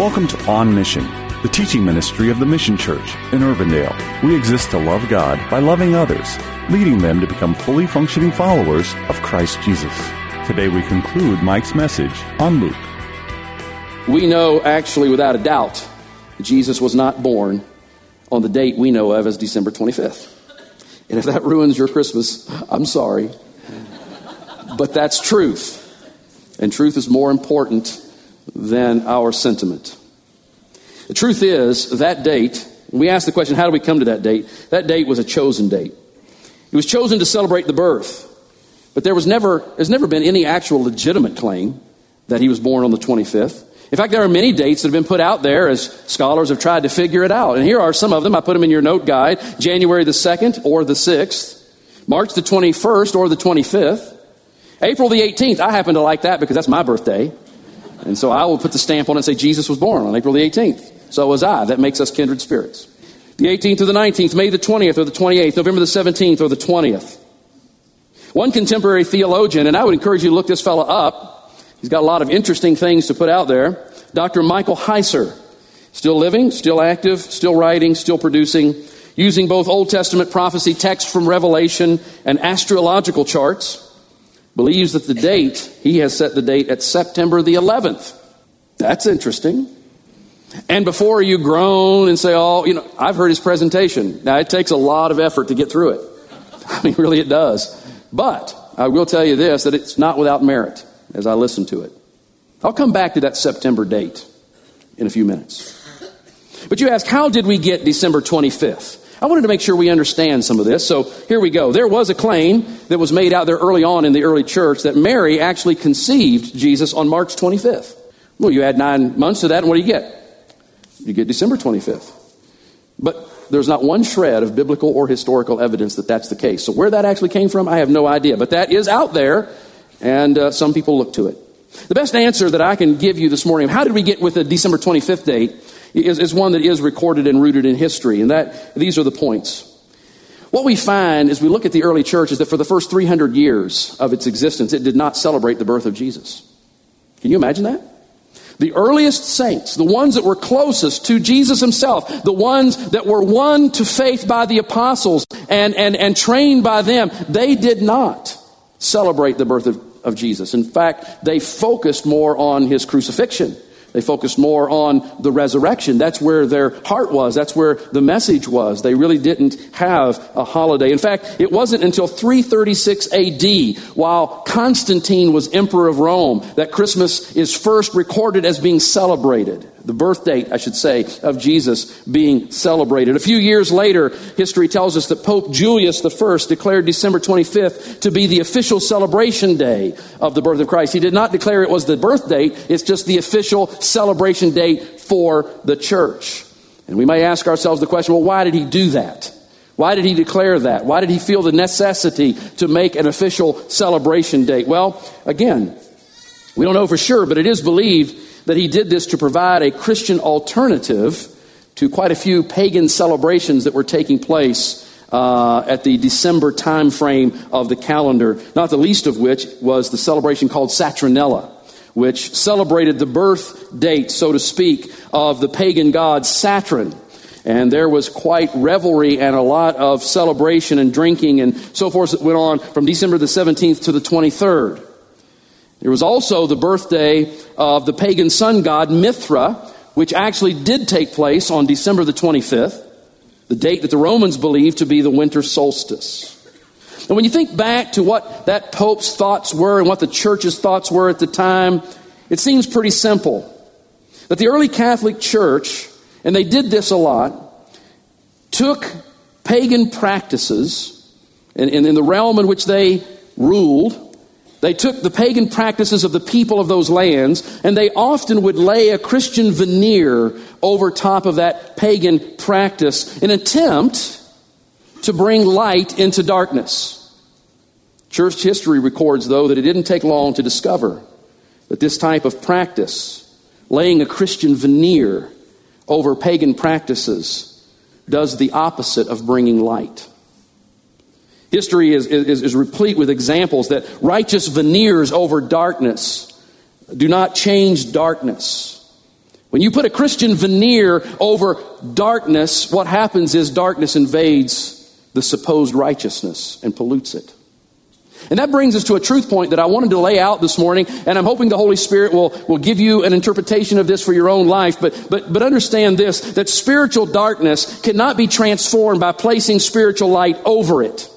Welcome to On Mission, the teaching ministry of the Mission Church in Urbandale. We exist to love God by loving others, leading them to become fully functioning followers of Christ Jesus. Today we conclude Mike's message on Luke. We know, actually, without a doubt, Jesus was not born on the date we know of as December 25th. And if that ruins your Christmas, I'm sorry. But that's truth. And truth is more important than our sentiment. The truth is, that date, we ask the question, how do we come to that date? That date was a chosen date. It was chosen to celebrate the birth. But there was never, there's never been any actual legitimate claim that he was born on the 25th. In fact, there are many dates that have been put out there as scholars have tried to figure it out. And here are some of them. I put them in your note guide January the 2nd or the 6th, March the 21st or the 25th, April the 18th. I happen to like that because that's my birthday. And so I will put the stamp on it and say Jesus was born on April the 18th. So was I. That makes us kindred spirits. The 18th or the 19th, May the 20th or the 28th, November the 17th or the 20th. One contemporary theologian, and I would encourage you to look this fellow up. He's got a lot of interesting things to put out there. Dr. Michael Heiser, still living, still active, still writing, still producing, using both Old Testament prophecy, text from Revelation, and astrological charts believes that the date, he has set the date at September the 11th. That's interesting. And before you groan and say, oh, you know, I've heard his presentation. Now, it takes a lot of effort to get through it. I mean, really, it does. But I will tell you this that it's not without merit as I listen to it. I'll come back to that September date in a few minutes. But you ask, how did we get December 25th? I wanted to make sure we understand some of this. So here we go. There was a claim that was made out there early on in the early church that Mary actually conceived Jesus on March 25th. Well, you add nine months to that, and what do you get? You get December 25th. But there's not one shred of biblical or historical evidence that that's the case. So where that actually came from, I have no idea. But that is out there, and uh, some people look to it. The best answer that I can give you this morning, how did we get with the December 25th date, is, is one that is recorded and rooted in history. And that these are the points. What we find as we look at the early church is that for the first 300 years of its existence, it did not celebrate the birth of Jesus. Can you imagine that? The earliest saints, the ones that were closest to Jesus himself, the ones that were won to faith by the apostles and, and, and trained by them, they did not celebrate the birth of, of Jesus. In fact, they focused more on his crucifixion they focused more on the resurrection. That's where their heart was. That's where the message was. They really didn't have a holiday. In fact, it wasn't until 336 AD, while Constantine was emperor of Rome, that Christmas is first recorded as being celebrated the birth date, I should say, of Jesus being celebrated. A few years later, history tells us that Pope Julius I declared December 25th to be the official celebration day of the birth of Christ. He did not declare it was the birth date, it's just the official celebration date for the church. And we may ask ourselves the question well, why did he do that? Why did he declare that? Why did he feel the necessity to make an official celebration date? Well, again, we don't know for sure, but it is believed that he did this to provide a Christian alternative to quite a few pagan celebrations that were taking place uh, at the December time frame of the calendar, not the least of which was the celebration called Saturnalia, which celebrated the birth date, so to speak, of the pagan god Saturn. And there was quite revelry and a lot of celebration and drinking and so forth that went on from December the 17th to the 23rd. There was also the birthday of the pagan sun god Mithra, which actually did take place on December the 25th, the date that the Romans believed to be the winter solstice. And when you think back to what that pope's thoughts were and what the church's thoughts were at the time, it seems pretty simple. That the early Catholic Church, and they did this a lot, took pagan practices in, in, in the realm in which they ruled they took the pagan practices of the people of those lands and they often would lay a Christian veneer over top of that pagan practice in an attempt to bring light into darkness. Church history records, though, that it didn't take long to discover that this type of practice, laying a Christian veneer over pagan practices, does the opposite of bringing light. History is, is, is replete with examples that righteous veneers over darkness do not change darkness, When you put a Christian veneer over darkness, what happens is darkness invades the supposed righteousness and pollutes it. And that brings us to a truth point that I wanted to lay out this morning, and I'm hoping the Holy Spirit will, will give you an interpretation of this for your own life. But, but, but understand this that spiritual darkness cannot be transformed by placing spiritual light over it.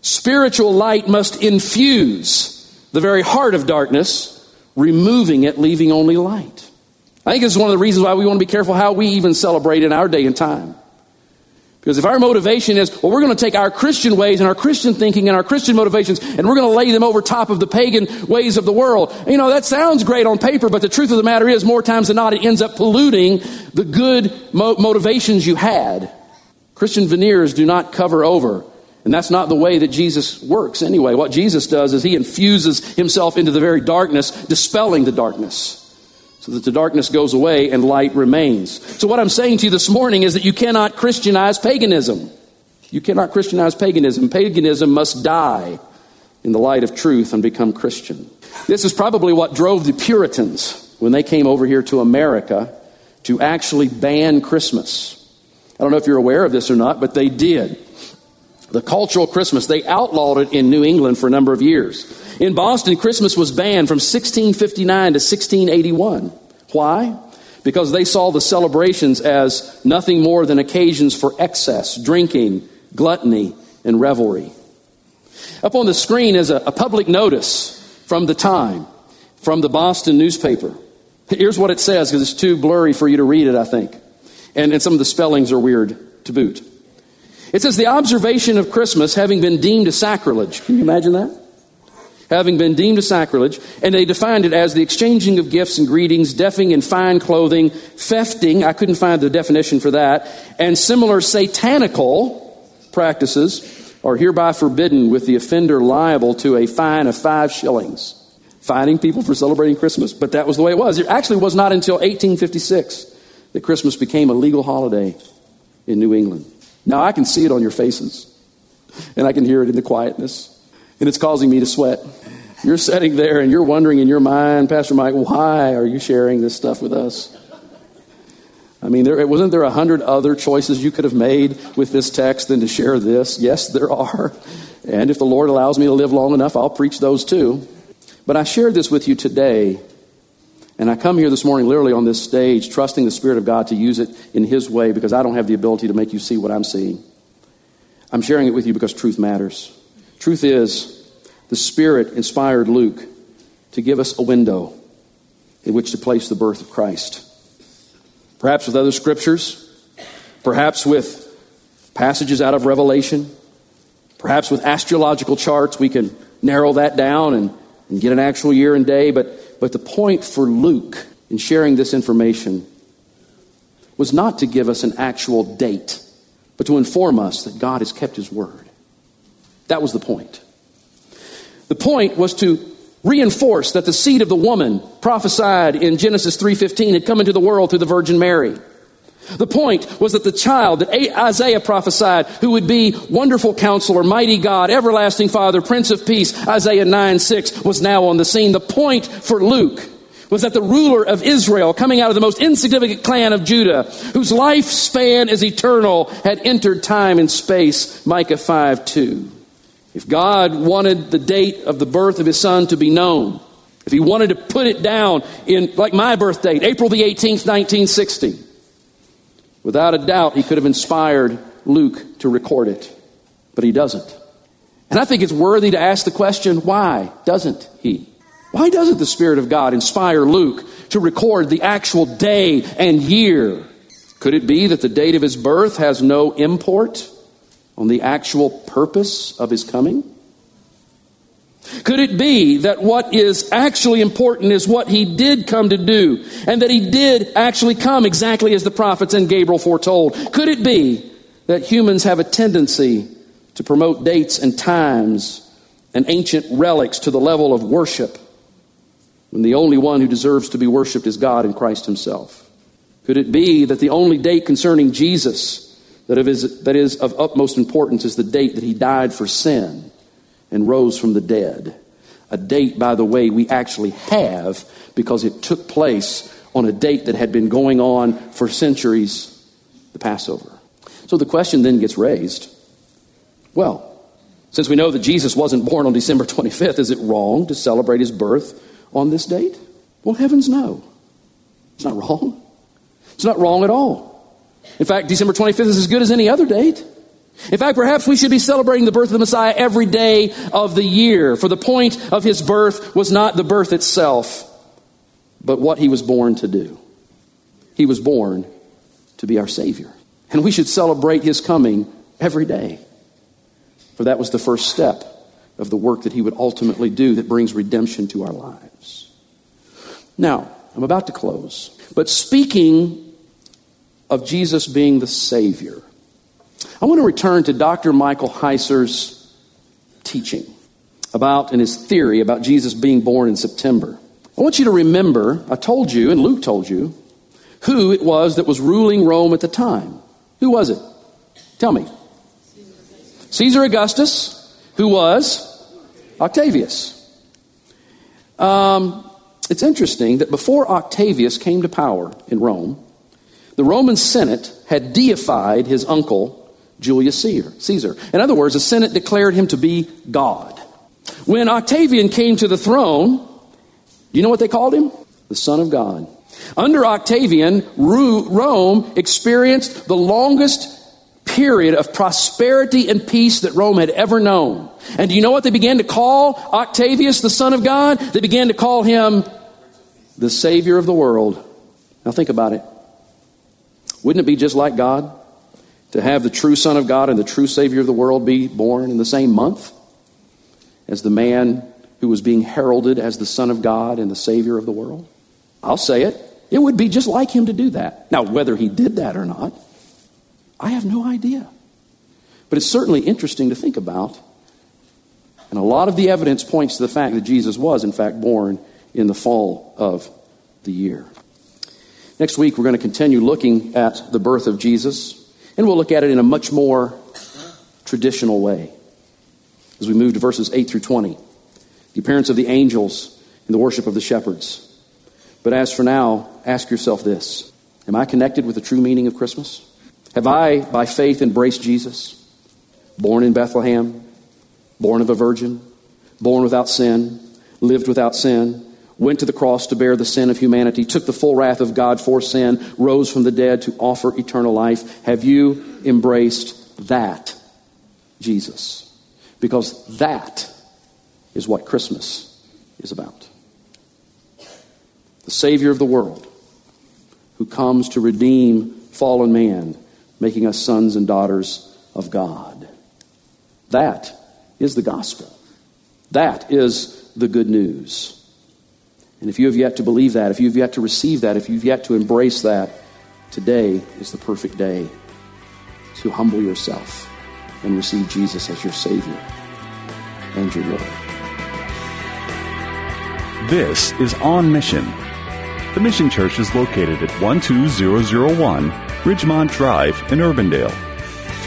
Spiritual light must infuse the very heart of darkness, removing it, leaving only light. I think this is one of the reasons why we want to be careful how we even celebrate in our day and time. Because if our motivation is, well, we're going to take our Christian ways and our Christian thinking and our Christian motivations and we're going to lay them over top of the pagan ways of the world, you know, that sounds great on paper, but the truth of the matter is, more times than not, it ends up polluting the good mo- motivations you had. Christian veneers do not cover over. And that's not the way that Jesus works anyway. What Jesus does is he infuses himself into the very darkness, dispelling the darkness so that the darkness goes away and light remains. So, what I'm saying to you this morning is that you cannot Christianize paganism. You cannot Christianize paganism. Paganism must die in the light of truth and become Christian. This is probably what drove the Puritans when they came over here to America to actually ban Christmas. I don't know if you're aware of this or not, but they did. The cultural Christmas, they outlawed it in New England for a number of years. In Boston, Christmas was banned from 1659 to 1681. Why? Because they saw the celebrations as nothing more than occasions for excess, drinking, gluttony, and revelry. Up on the screen is a, a public notice from the time, from the Boston newspaper. Here's what it says, because it's too blurry for you to read it, I think. And, and some of the spellings are weird to boot. It says, The observation of Christmas having been deemed a sacrilege. Can you imagine that? having been deemed a sacrilege, and they defined it as the exchanging of gifts and greetings, deafing in fine clothing, thefting, I couldn't find the definition for that, and similar satanical practices are hereby forbidden with the offender liable to a fine of five shillings. Fining people for celebrating Christmas, but that was the way it was. It actually was not until 1856 that Christmas became a legal holiday in New England. Now I can see it on your faces, and I can hear it in the quietness and it's causing me to sweat. You're sitting there and you're wondering in your mind, Pastor Mike, why are you sharing this stuff with us? I mean, there, wasn't there a hundred other choices you could have made with this text than to share this? Yes, there are. And if the Lord allows me to live long enough, I'll preach those too. But I shared this with you today, and I come here this morning literally on this stage, trusting the Spirit of God to use it in His way because I don't have the ability to make you see what I'm seeing. I'm sharing it with you because truth matters. Truth is, the Spirit inspired Luke to give us a window in which to place the birth of Christ. Perhaps with other scriptures, perhaps with passages out of Revelation, perhaps with astrological charts, we can narrow that down and, and get an actual year and day. But, but the point for Luke in sharing this information was not to give us an actual date, but to inform us that God has kept his word. That was the point. The point was to reinforce that the seed of the woman prophesied in Genesis 3:15 had come into the world through the Virgin Mary. The point was that the child that Isaiah prophesied, who would be wonderful counselor, mighty God, everlasting Father, Prince of Peace, Isaiah 9 6, was now on the scene. The point for Luke was that the ruler of Israel, coming out of the most insignificant clan of Judah, whose lifespan is eternal, had entered time and space, Micah 5 2. If God wanted the date of the birth of his son to be known, if he wanted to put it down in, like my birth date, April the 18th, 1960, without a doubt, he could have inspired Luke to record it. But he doesn't. And I think it's worthy to ask the question why doesn't he? Why doesn't the Spirit of God inspire Luke to record the actual day and year? Could it be that the date of his birth has no import? on the actual purpose of his coming? Could it be that what is actually important is what he did come to do, and that he did actually come exactly as the prophets and Gabriel foretold? Could it be that humans have a tendency to promote dates and times and ancient relics to the level of worship when the only one who deserves to be worshiped is God and Christ himself? Could it be that the only date concerning Jesus that is, that is of utmost importance is the date that he died for sin and rose from the dead. A date, by the way, we actually have because it took place on a date that had been going on for centuries, the Passover. So the question then gets raised well, since we know that Jesus wasn't born on December 25th, is it wrong to celebrate his birth on this date? Well, heavens no. It's not wrong. It's not wrong at all. In fact, December 25th is as good as any other date. In fact, perhaps we should be celebrating the birth of the Messiah every day of the year, for the point of his birth was not the birth itself, but what he was born to do. He was born to be our Savior. And we should celebrate his coming every day, for that was the first step of the work that he would ultimately do that brings redemption to our lives. Now, I'm about to close, but speaking of Jesus being the Savior, I want to return to Dr. Michael Heiser's teaching about and his theory about Jesus being born in September. I want you to remember, I told you, and Luke told you, who it was that was ruling Rome at the time. Who was it? Tell me. Caesar Augustus, who was Octavius. Um, it's interesting that before Octavius came to power in Rome, the Roman Senate had deified his uncle, Julius Caesar. In other words, the Senate declared him to be God. When Octavian came to the throne, you know what they called him? The Son of God. Under Octavian, Rome experienced the longest period of prosperity and peace that Rome had ever known. And do you know what they began to call Octavius the Son of God? They began to call him the Savior of the world. Now think about it. Wouldn't it be just like God to have the true Son of God and the true Savior of the world be born in the same month as the man who was being heralded as the Son of God and the Savior of the world? I'll say it. It would be just like him to do that. Now, whether he did that or not, I have no idea. But it's certainly interesting to think about. And a lot of the evidence points to the fact that Jesus was, in fact, born in the fall of the year. Next week, we're going to continue looking at the birth of Jesus, and we'll look at it in a much more traditional way as we move to verses 8 through 20. The appearance of the angels and the worship of the shepherds. But as for now, ask yourself this Am I connected with the true meaning of Christmas? Have I, by faith, embraced Jesus? Born in Bethlehem, born of a virgin, born without sin, lived without sin, went to the cross to bear the sin of humanity, took the full wrath of God for sin, rose from the dead to offer eternal life. Have you embraced that Jesus? Because that is what Christmas is about. The Savior of the world who comes to redeem fallen man, making us sons and daughters of God. That is the gospel. That is the good news. And if you have yet to believe that, if you've yet to receive that, if you've yet to embrace that, today is the perfect day to humble yourself and receive Jesus as your Savior and your Lord. This is On Mission. The Mission Church is located at 12001 Ridgemont Drive in Urbandale.